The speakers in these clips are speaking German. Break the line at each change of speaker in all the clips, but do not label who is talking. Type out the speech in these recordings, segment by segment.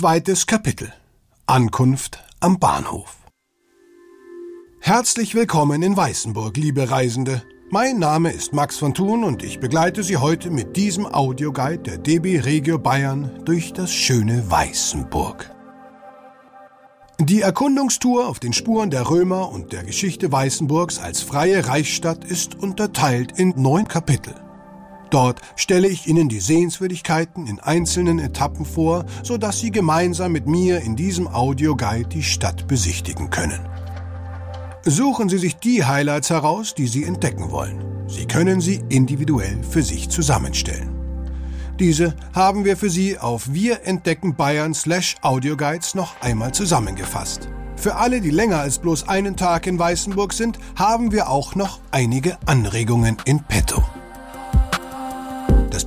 Zweites Kapitel Ankunft am Bahnhof Herzlich willkommen in Weißenburg, liebe Reisende. Mein Name ist Max von Thun und ich begleite Sie heute mit diesem Audioguide der DB Regio Bayern durch das schöne Weißenburg. Die Erkundungstour auf den Spuren der Römer und der Geschichte Weißenburgs als freie Reichsstadt ist unterteilt in neun Kapitel. Dort stelle ich Ihnen die Sehenswürdigkeiten in einzelnen Etappen vor, sodass Sie gemeinsam mit mir in diesem Audioguide die Stadt besichtigen können. Suchen Sie sich die Highlights heraus, die Sie entdecken wollen. Sie können sie individuell für sich zusammenstellen. Diese haben wir für Sie auf Wir entdecken Bayern slash Audioguides noch einmal zusammengefasst. Für alle, die länger als bloß einen Tag in Weißenburg sind, haben wir auch noch einige Anregungen in petto.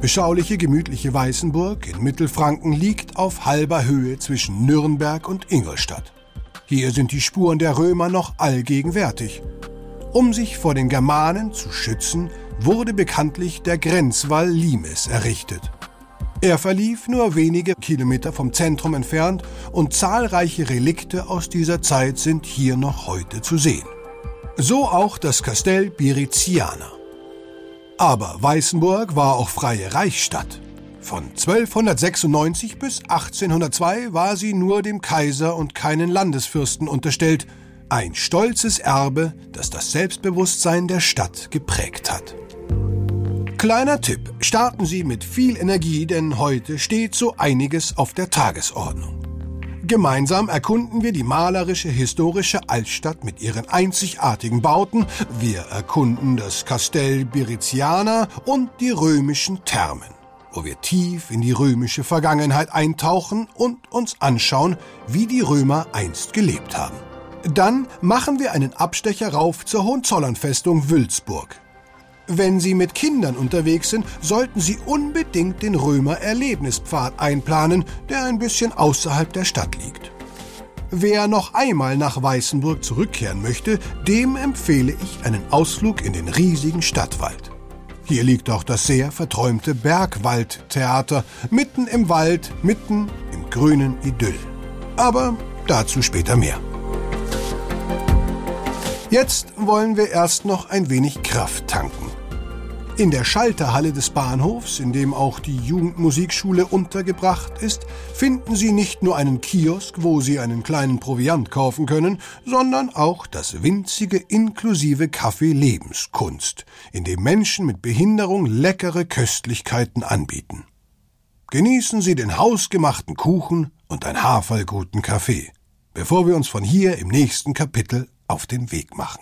Beschauliche, gemütliche Weißenburg in Mittelfranken liegt auf halber Höhe zwischen Nürnberg und Ingolstadt. Hier sind die Spuren der Römer noch allgegenwärtig. Um sich vor den Germanen zu schützen, wurde bekanntlich der Grenzwall Limes errichtet. Er verlief nur wenige Kilometer vom Zentrum entfernt und zahlreiche Relikte aus dieser Zeit sind hier noch heute zu sehen. So auch das Kastell Biriziana. Aber Weißenburg war auch freie Reichsstadt. Von 1296 bis 1802 war sie nur dem Kaiser und keinen Landesfürsten unterstellt, ein stolzes Erbe, das das Selbstbewusstsein der Stadt geprägt hat. Kleiner Tipp, starten Sie mit viel Energie, denn heute steht so einiges auf der Tagesordnung. Gemeinsam erkunden wir die malerische historische Altstadt mit ihren einzigartigen Bauten. Wir erkunden das Kastell Biriziana und die römischen Thermen, wo wir tief in die römische Vergangenheit eintauchen und uns anschauen, wie die Römer einst gelebt haben. Dann machen wir einen Abstecher rauf zur Hohenzollernfestung Wülzburg. Wenn Sie mit Kindern unterwegs sind, sollten Sie unbedingt den Römer-Erlebnispfad einplanen, der ein bisschen außerhalb der Stadt liegt. Wer noch einmal nach Weißenburg zurückkehren möchte, dem empfehle ich einen Ausflug in den riesigen Stadtwald. Hier liegt auch das sehr verträumte Bergwaldtheater, mitten im Wald, mitten im grünen Idyll. Aber dazu später mehr. Jetzt wollen wir erst noch ein wenig Kraft tanken. In der Schalterhalle des Bahnhofs, in dem auch die Jugendmusikschule untergebracht ist, finden Sie nicht nur einen Kiosk, wo Sie einen kleinen Proviant kaufen können, sondern auch das winzige inklusive Café Lebenskunst, in dem Menschen mit Behinderung leckere Köstlichkeiten anbieten. Genießen Sie den hausgemachten Kuchen und ein haferguten Kaffee, bevor wir uns von hier im nächsten Kapitel auf den Weg machen.